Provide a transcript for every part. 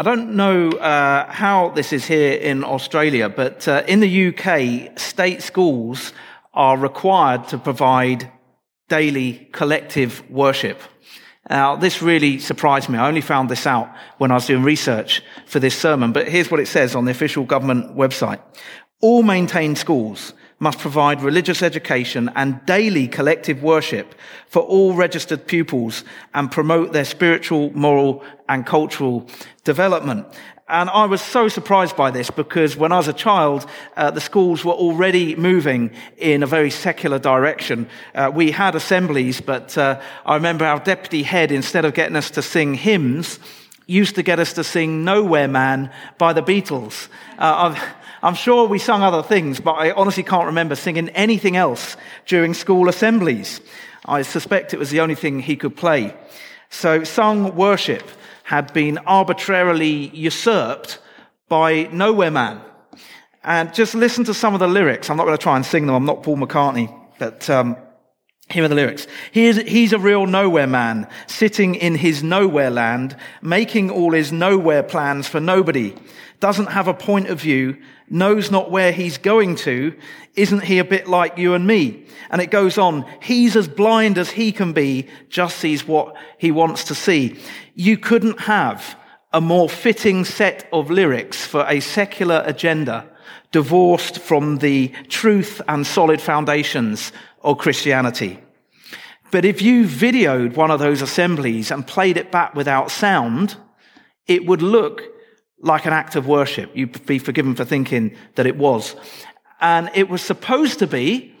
I don't know uh, how this is here in Australia, but uh, in the UK, state schools are required to provide daily collective worship. Now, this really surprised me. I only found this out when I was doing research for this sermon, but here's what it says on the official government website. All maintained schools must provide religious education and daily collective worship for all registered pupils and promote their spiritual, moral and cultural development. And I was so surprised by this because when I was a child, uh, the schools were already moving in a very secular direction. Uh, we had assemblies, but uh, I remember our deputy head, instead of getting us to sing hymns, used to get us to sing Nowhere Man by the Beatles. Uh, I'm sure we sung other things, but I honestly can't remember singing anything else during school assemblies. I suspect it was the only thing he could play. So sung worship had been arbitrarily usurped by Nowhere Man. And just listen to some of the lyrics. I'm not going to try and sing them. I'm not Paul McCartney, but um, here are the lyrics. He's, he's a real nowhere man, sitting in his nowhere land, making all his nowhere plans for nobody. Doesn't have a point of view, knows not where he's going to. Isn't he a bit like you and me? And it goes on. He's as blind as he can be, just sees what he wants to see. You couldn't have a more fitting set of lyrics for a secular agenda divorced from the truth and solid foundations of Christianity. But if you videoed one of those assemblies and played it back without sound, it would look like an act of worship. You'd be forgiven for thinking that it was. And it was supposed to be,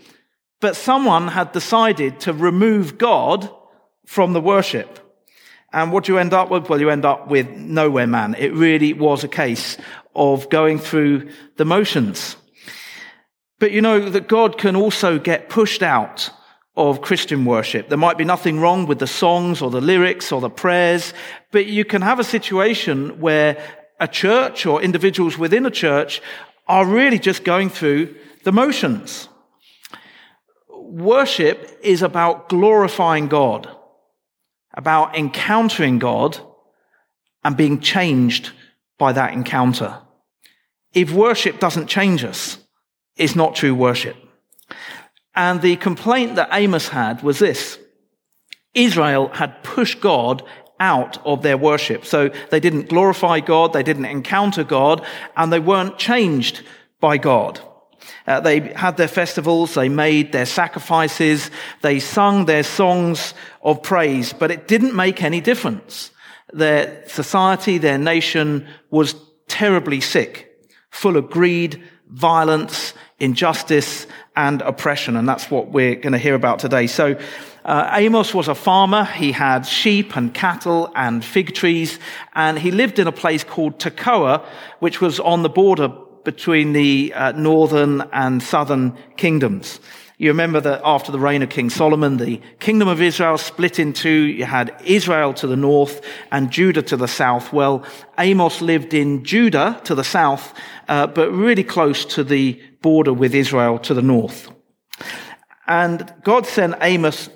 but someone had decided to remove God from the worship. And what do you end up with? Well, you end up with nowhere man. It really was a case of going through the motions. But you know that God can also get pushed out of Christian worship. There might be nothing wrong with the songs or the lyrics or the prayers, but you can have a situation where a church or individuals within a church are really just going through the motions. Worship is about glorifying God, about encountering God and being changed by that encounter. If worship doesn't change us, it's not true worship. And the complaint that Amos had was this. Israel had pushed God out of their worship. So they didn't glorify God, they didn't encounter God, and they weren't changed by God. Uh, they had their festivals, they made their sacrifices, they sung their songs of praise, but it didn't make any difference. Their society, their nation was terribly sick, full of greed, violence, injustice, and oppression. And that's what we're going to hear about today. So uh, Amos was a farmer. He had sheep and cattle and fig trees, and he lived in a place called Tekoa, which was on the border between the uh, northern and southern kingdoms. You remember that after the reign of King Solomon, the kingdom of Israel split in two. You had Israel to the north and Judah to the south. Well, Amos lived in Judah to the south, uh, but really close to the border with Israel to the north. And God sent Amos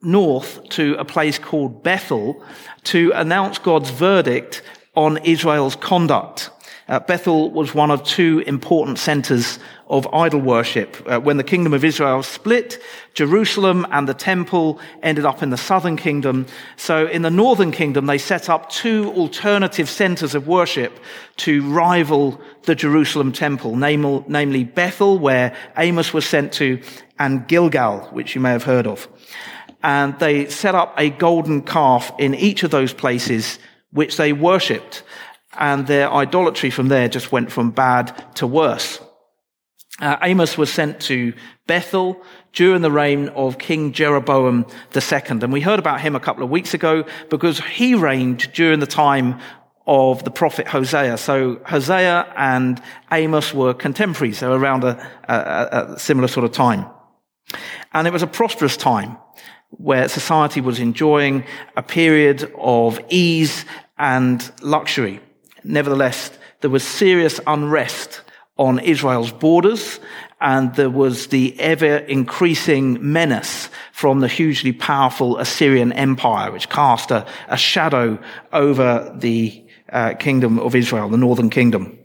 north to a place called Bethel to announce God's verdict on Israel's conduct. Uh, Bethel was one of two important centers of idol worship. Uh, when the kingdom of Israel split, Jerusalem and the temple ended up in the southern kingdom. So in the northern kingdom, they set up two alternative centers of worship to rival the Jerusalem temple, namely Bethel, where Amos was sent to, and Gilgal, which you may have heard of and they set up a golden calf in each of those places which they worshipped. And their idolatry from there just went from bad to worse. Uh, Amos was sent to Bethel during the reign of King Jeroboam II. And we heard about him a couple of weeks ago because he reigned during the time of the prophet Hosea. So Hosea and Amos were contemporaries. Were around a, a, a similar sort of time. And it was a prosperous time where society was enjoying a period of ease and luxury. Nevertheless, there was serious unrest on Israel's borders, and there was the ever increasing menace from the hugely powerful Assyrian Empire, which cast a, a shadow over the uh, kingdom of Israel, the northern kingdom.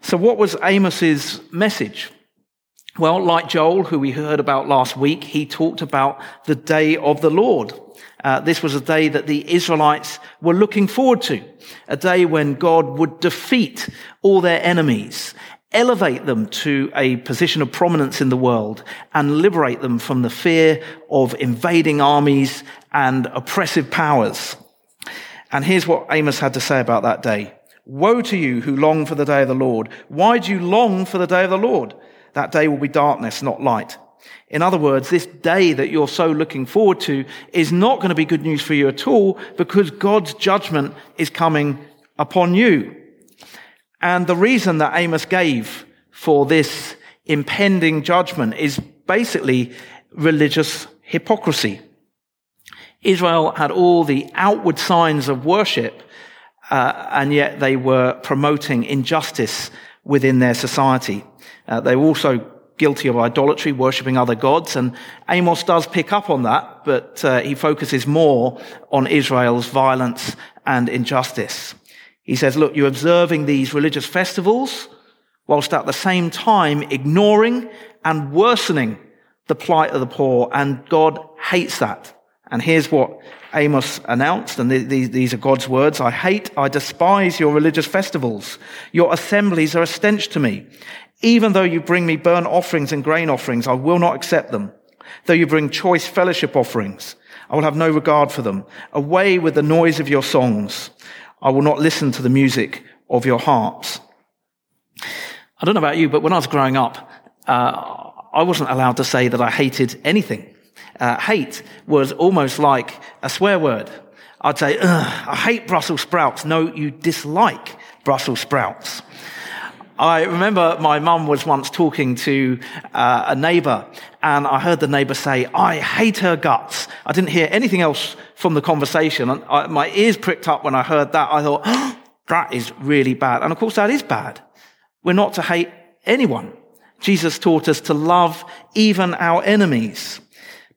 So what was Amos's message? Well, like Joel, who we heard about last week, he talked about the day of the Lord. Uh, this was a day that the Israelites were looking forward to, a day when God would defeat all their enemies, elevate them to a position of prominence in the world, and liberate them from the fear of invading armies and oppressive powers. And here's what Amos had to say about that day. Woe to you who long for the day of the Lord. Why do you long for the day of the Lord? That day will be darkness, not light. In other words, this day that you're so looking forward to is not going to be good news for you at all because God's judgment is coming upon you. And the reason that Amos gave for this impending judgment is basically religious hypocrisy. Israel had all the outward signs of worship, uh, and yet they were promoting injustice within their society. Uh, they also guilty of idolatry, worshipping other gods, and Amos does pick up on that, but uh, he focuses more on Israel's violence and injustice. He says, look, you're observing these religious festivals, whilst at the same time ignoring and worsening the plight of the poor, and God hates that. And here's what Amos announced, and these are God's words. I hate, I despise your religious festivals. Your assemblies are a stench to me. Even though you bring me burnt offerings and grain offerings, I will not accept them. Though you bring choice fellowship offerings, I will have no regard for them. Away with the noise of your songs. I will not listen to the music of your harps. I don't know about you, but when I was growing up, uh, I wasn't allowed to say that I hated anything. Uh, hate was almost like a swear word. I'd say, I hate Brussels sprouts. No, you dislike Brussels sprouts. I remember my mum was once talking to uh, a neighbor and I heard the neighbor say, I hate her guts. I didn't hear anything else from the conversation. And I, my ears pricked up when I heard that. I thought, oh, that is really bad. And of course that is bad. We're not to hate anyone. Jesus taught us to love even our enemies.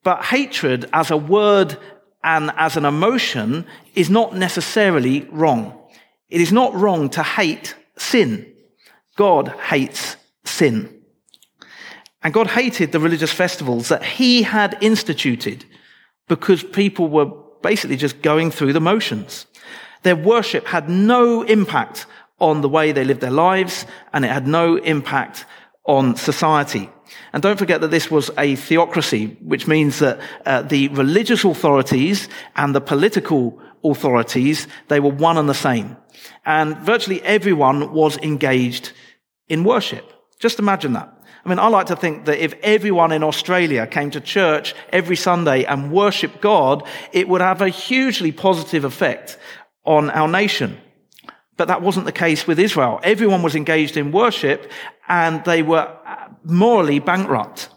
But hatred as a word and as an emotion is not necessarily wrong. It is not wrong to hate sin. God hates sin. And God hated the religious festivals that he had instituted because people were basically just going through the motions. Their worship had no impact on the way they lived their lives and it had no impact on society. And don't forget that this was a theocracy, which means that uh, the religious authorities and the political authorities, they were one and the same. And virtually everyone was engaged in worship. Just imagine that. I mean, I like to think that if everyone in Australia came to church every Sunday and worshiped God, it would have a hugely positive effect on our nation. But that wasn't the case with Israel. Everyone was engaged in worship and they were morally bankrupt.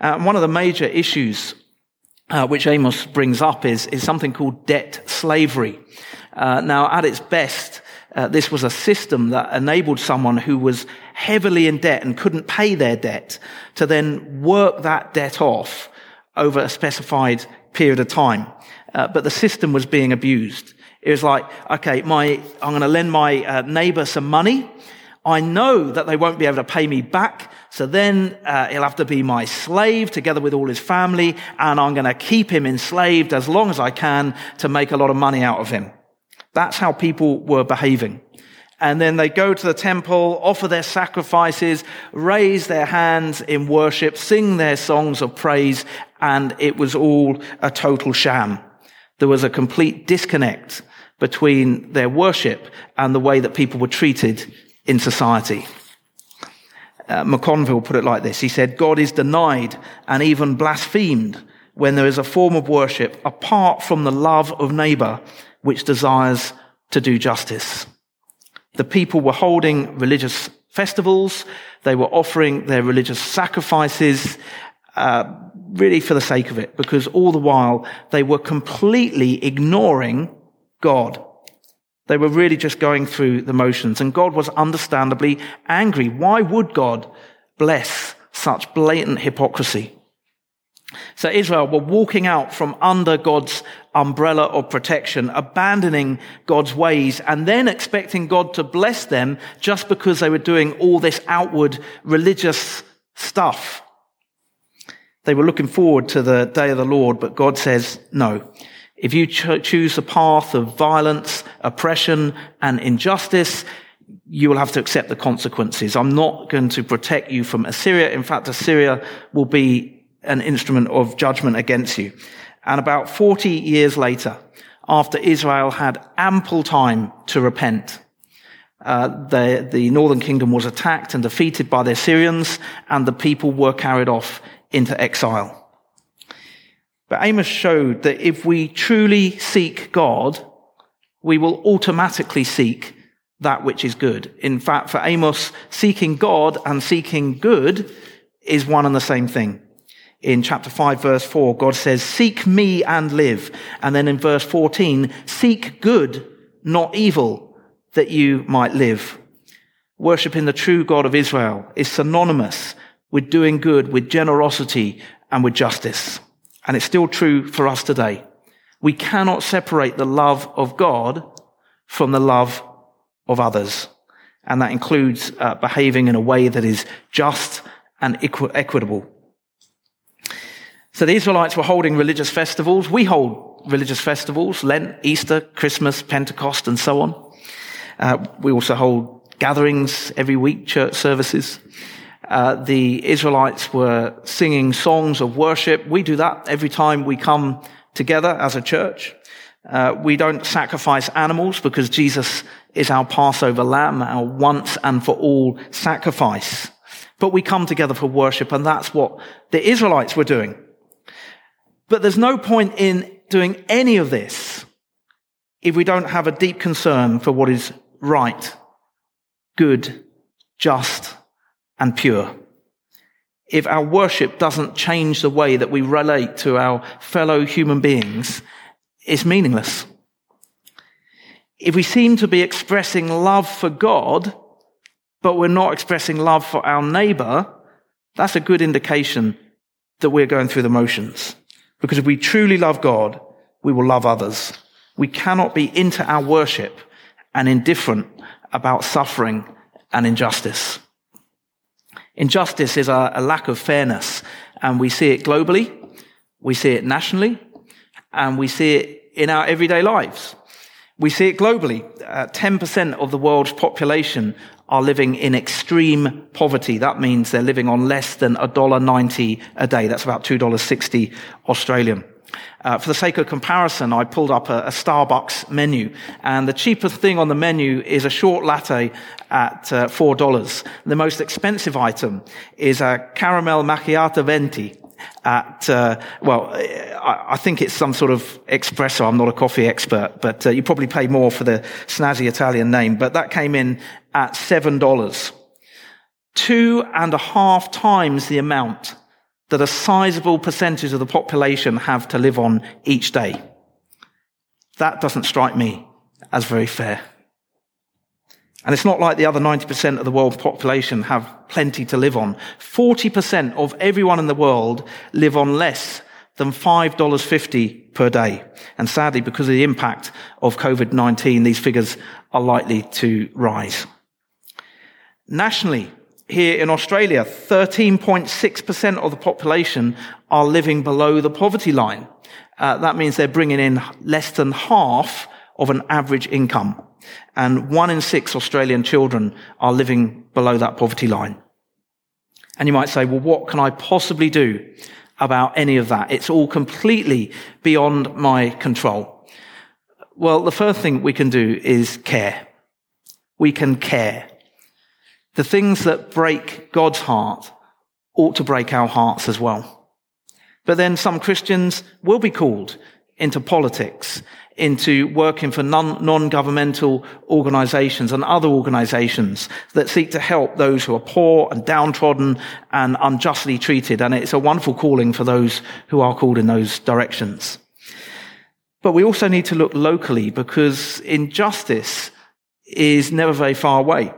Uh, one of the major issues uh, which Amos brings up is, is something called debt slavery. Uh, now, at its best, uh, this was a system that enabled someone who was heavily in debt and couldn't pay their debt to then work that debt off over a specified period of time. Uh, but the system was being abused. It was like, okay, my, I'm going to lend my uh, neighbor some money. I know that they won't be able to pay me back. So then uh, he'll have to be my slave together with all his family. And I'm going to keep him enslaved as long as I can to make a lot of money out of him. That's how people were behaving. And then they go to the temple, offer their sacrifices, raise their hands in worship, sing their songs of praise, and it was all a total sham. There was a complete disconnect between their worship and the way that people were treated in society. Uh, McConville put it like this. He said, God is denied and even blasphemed when there is a form of worship apart from the love of neighbor which desires to do justice. The people were holding religious festivals. They were offering their religious sacrifices, uh, really for the sake of it, because all the while they were completely ignoring God. They were really just going through the motions and God was understandably angry. Why would God bless such blatant hypocrisy? So Israel were walking out from under God's umbrella of protection, abandoning God's ways, and then expecting God to bless them just because they were doing all this outward religious stuff. They were looking forward to the day of the Lord, but God says, no. If you cho- choose the path of violence, oppression, and injustice, you will have to accept the consequences. I'm not going to protect you from Assyria. In fact, Assyria will be an instrument of judgment against you. And about 40 years later, after Israel had ample time to repent, uh, the, the northern kingdom was attacked and defeated by the Assyrians, and the people were carried off into exile. But Amos showed that if we truly seek God, we will automatically seek that which is good. In fact, for Amos, seeking God and seeking good is one and the same thing. In chapter 5 verse 4, God says, seek me and live. And then in verse 14, seek good, not evil, that you might live. Worshipping the true God of Israel is synonymous with doing good, with generosity, and with justice. And it's still true for us today. We cannot separate the love of God from the love of others. And that includes uh, behaving in a way that is just and equi- equitable. So the Israelites were holding religious festivals. We hold religious festivals, Lent, Easter, Christmas, Pentecost, and so on. Uh, we also hold gatherings every week, church services. Uh, the Israelites were singing songs of worship. We do that every time we come together as a church. Uh, we don't sacrifice animals because Jesus is our Passover lamb, our once and for all sacrifice. But we come together for worship, and that's what the Israelites were doing. But there's no point in doing any of this if we don't have a deep concern for what is right, good, just, and pure. If our worship doesn't change the way that we relate to our fellow human beings, it's meaningless. If we seem to be expressing love for God, but we're not expressing love for our neighbor, that's a good indication that we're going through the motions. Because if we truly love God, we will love others. We cannot be into our worship and indifferent about suffering and injustice. Injustice is a, a lack of fairness, and we see it globally, we see it nationally, and we see it in our everyday lives. We see it globally. Uh, 10% of the world's population are living in extreme poverty. That means they're living on less than $1.90 a day. That's about $2.60 Australian. Uh, for the sake of comparison, I pulled up a, a, Starbucks menu, and the cheapest thing on the menu is a short latte at uh, $4. The most expensive item is a caramel macchiato venti at, uh, well, I, I, think it's some sort of espresso. I'm not a coffee expert, but uh, you probably pay more for the snazzy Italian name. But that came in at $7. Two and a half times the amount that a sizable percentage of the population have to live on each day. That doesn't strike me as very fair. And it's not like the other 90% of the world's population have plenty to live on. 40% of everyone in the world live on less than $5.50 per day. And sadly, because of the impact of COVID-19, these figures are likely to rise. Nationally, here in Australia, 13.6% of the population are living below the poverty line. Uh, that means they're bringing in less than half of an average income. And one in six Australian children are living below that poverty line. And you might say, well, what can I possibly do about any of that? It's all completely beyond my control. Well, the first thing we can do is care. We can care. The things that break God's heart ought to break our hearts as well. But then some Christians will be called into politics into working for non governmental organizations and other organizations that seek to help those who are poor and downtrodden and unjustly treated. And it's a wonderful calling for those who are called in those directions. But we also need to look locally because injustice is never very far away.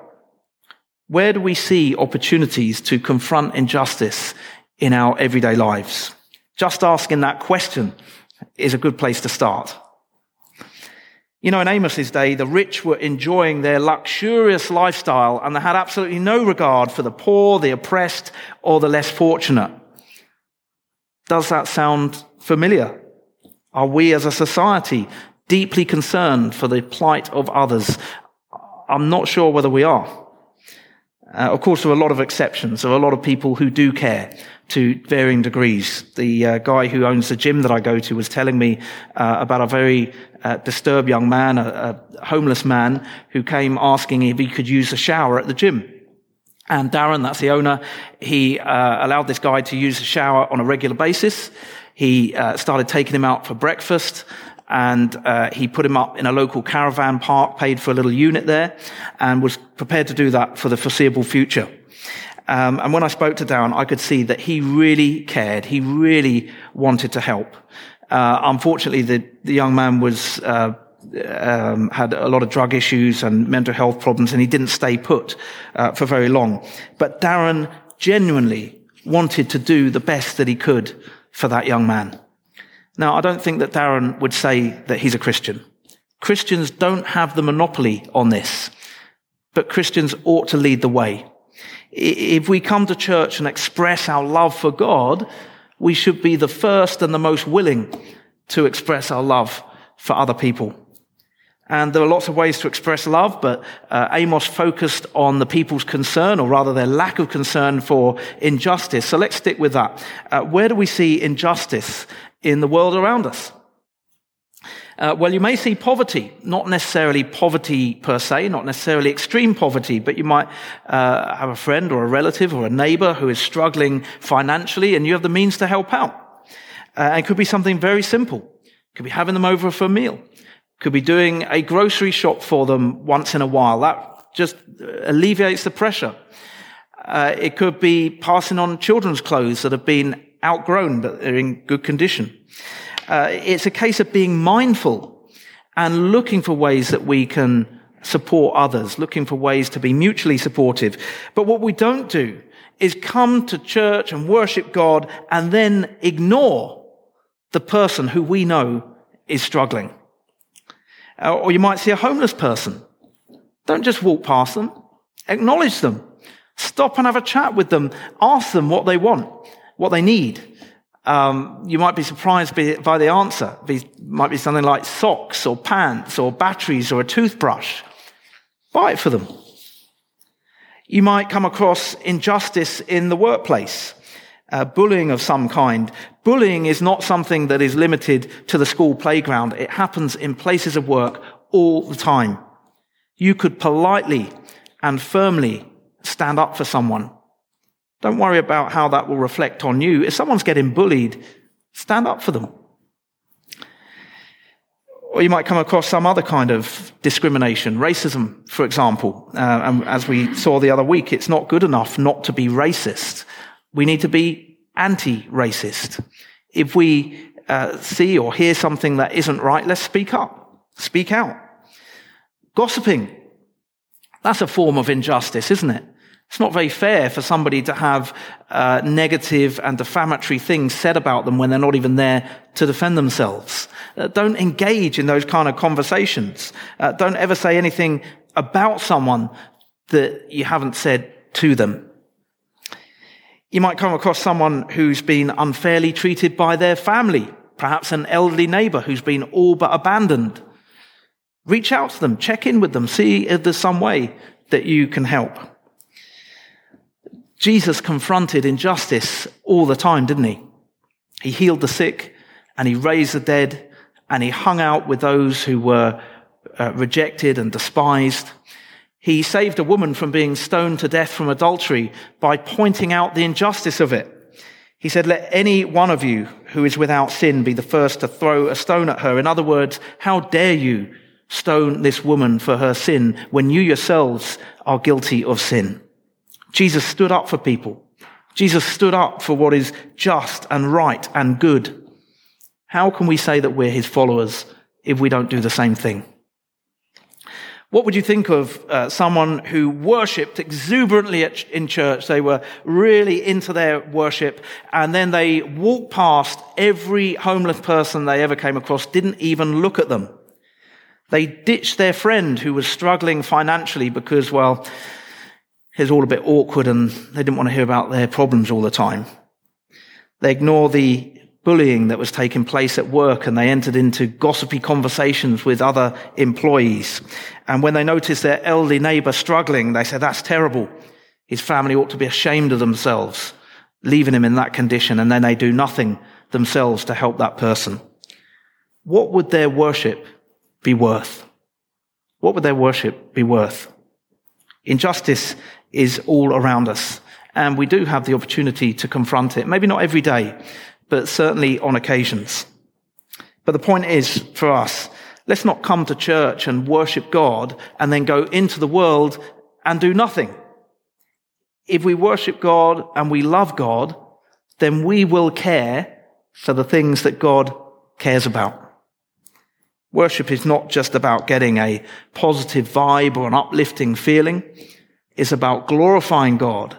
Where do we see opportunities to confront injustice in our everyday lives? Just asking that question is a good place to start. You know, in Amos's day, the rich were enjoying their luxurious lifestyle and they had absolutely no regard for the poor, the oppressed, or the less fortunate. Does that sound familiar? Are we as a society deeply concerned for the plight of others? I'm not sure whether we are. Uh, of course, there are a lot of exceptions. There are a lot of people who do care to varying degrees. The uh, guy who owns the gym that I go to was telling me uh, about a very uh, disturbed young man, a, a, homeless man, who came asking if he could use the shower at the gym. And Darren, that's the owner, he uh, allowed this guy to use the shower on a regular basis. He uh, started taking him out for breakfast and uh, he put him up in a local caravan park, paid for a little unit there, and was prepared to do that for the foreseeable future. Um, and when I spoke to Darren, I could see that he really cared. He really wanted to help. Uh, unfortunately, the, the young man was uh, um, had a lot of drug issues and mental health problems, and he didn't stay put uh, for very long. But Darren genuinely wanted to do the best that he could for that young man. Now, I don't think that Darren would say that he's a Christian. Christians don't have the monopoly on this, but Christians ought to lead the way. If we come to church and express our love for God, we should be the first and the most willing to express our love for other people. And there are lots of ways to express love, but uh, Amos focused on the people's concern, or rather their lack of concern for injustice. So let's stick with that. Uh, where do we see injustice in the world around us? Uh, well, you may see poverty, not necessarily poverty per se, not necessarily extreme poverty, but you might uh, have a friend or a relative or a neighbor who is struggling financially and you have the means to help out. Uh, it could be something very simple. It could be having them over for a meal. It could be doing a grocery shop for them once in a while. That just alleviates the pressure. Uh, it could be passing on children's clothes that have been outgrown but they're in good condition. Uh, it's a case of being mindful and looking for ways that we can support others, looking for ways to be mutually supportive. But what we don't do is come to church and worship God and then ignore the person who we know is struggling. Uh, or you might see a homeless person. Don't just walk past them. Acknowledge them. Stop and have a chat with them. Ask them what they want what they need. Um, you might be surprised by the answer. It might be something like socks or pants or batteries or a toothbrush. Buy it for them. You might come across injustice in the workplace, uh, bullying of some kind. Bullying is not something that is limited to the school playground. It happens in places of work all the time. You could politely and firmly stand up for someone don't worry about how that will reflect on you. If someone's getting bullied, stand up for them. Or you might come across some other kind of discrimination, racism, for example. Uh, and as we saw the other week, it's not good enough not to be racist. We need to be anti-racist. If we uh, see or hear something that isn't right, let's speak up, speak out. Gossiping, that's a form of injustice, isn't it? It's not very fair for somebody to have uh, negative and defamatory things said about them when they're not even there to defend themselves. Uh, don't engage in those kind of conversations. Uh, don't ever say anything about someone that you haven't said to them. You might come across someone who's been unfairly treated by their family, perhaps an elderly neighbor who's been all but abandoned. Reach out to them, check in with them, see if there's some way that you can help. Jesus confronted injustice all the time, didn't he? He healed the sick and he raised the dead and he hung out with those who were uh, rejected and despised. He saved a woman from being stoned to death from adultery by pointing out the injustice of it. He said, let any one of you who is without sin be the first to throw a stone at her. In other words, how dare you stone this woman for her sin when you yourselves are guilty of sin? Jesus stood up for people. Jesus stood up for what is just and right and good. How can we say that we're his followers if we don't do the same thing? What would you think of uh, someone who worshipped exuberantly at, in church? They were really into their worship, and then they walked past every homeless person they ever came across, didn't even look at them. They ditched their friend who was struggling financially because, well, it's all a bit awkward and they didn't want to hear about their problems all the time. They ignore the bullying that was taking place at work and they entered into gossipy conversations with other employees. And when they noticed their elderly neighbor struggling, they said, that's terrible. His family ought to be ashamed of themselves, leaving him in that condition. And then they do nothing themselves to help that person. What would their worship be worth? What would their worship be worth? Injustice is all around us. And we do have the opportunity to confront it. Maybe not every day, but certainly on occasions. But the point is for us, let's not come to church and worship God and then go into the world and do nothing. If we worship God and we love God, then we will care for the things that God cares about. Worship is not just about getting a positive vibe or an uplifting feeling. It's about glorifying God.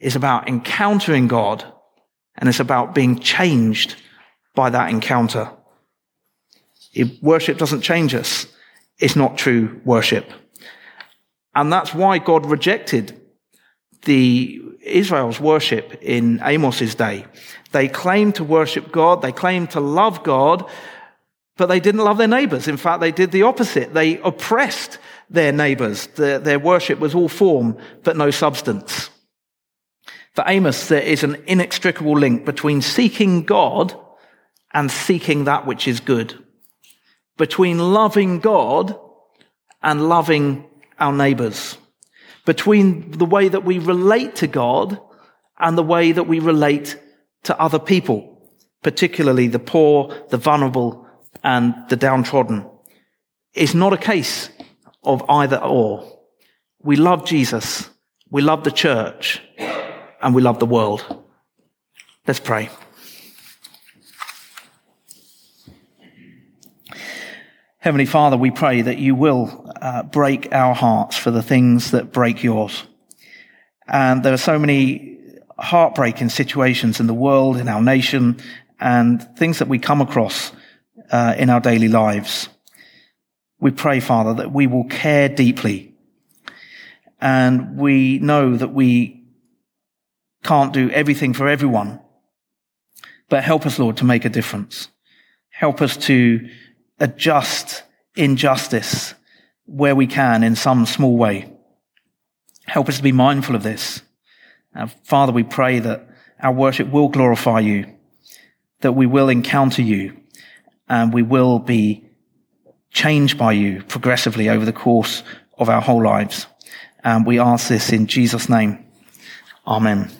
It's about encountering God and it's about being changed by that encounter. If worship doesn't change us, it's not true worship. And that's why God rejected the Israel's worship in Amos's day. They claimed to worship God, they claimed to love God, but they didn't love their neighbors. In fact, they did the opposite. They oppressed their neighbors. Their, their worship was all form, but no substance. For Amos, there is an inextricable link between seeking God and seeking that which is good. Between loving God and loving our neighbors. Between the way that we relate to God and the way that we relate to other people, particularly the poor, the vulnerable, and the downtrodden. It's not a case of either or. We love Jesus, we love the church, and we love the world. Let's pray. Heavenly Father, we pray that you will uh, break our hearts for the things that break yours. And there are so many heartbreaking situations in the world, in our nation, and things that we come across uh, in our daily lives. We pray, Father, that we will care deeply. And we know that we can't do everything for everyone. But help us, Lord, to make a difference. Help us to adjust injustice where we can in some small way. Help us to be mindful of this. Uh, Father, we pray that our worship will glorify you, that we will encounter you, and we will be changed by you progressively over the course of our whole lives. And we ask this in Jesus' name. Amen.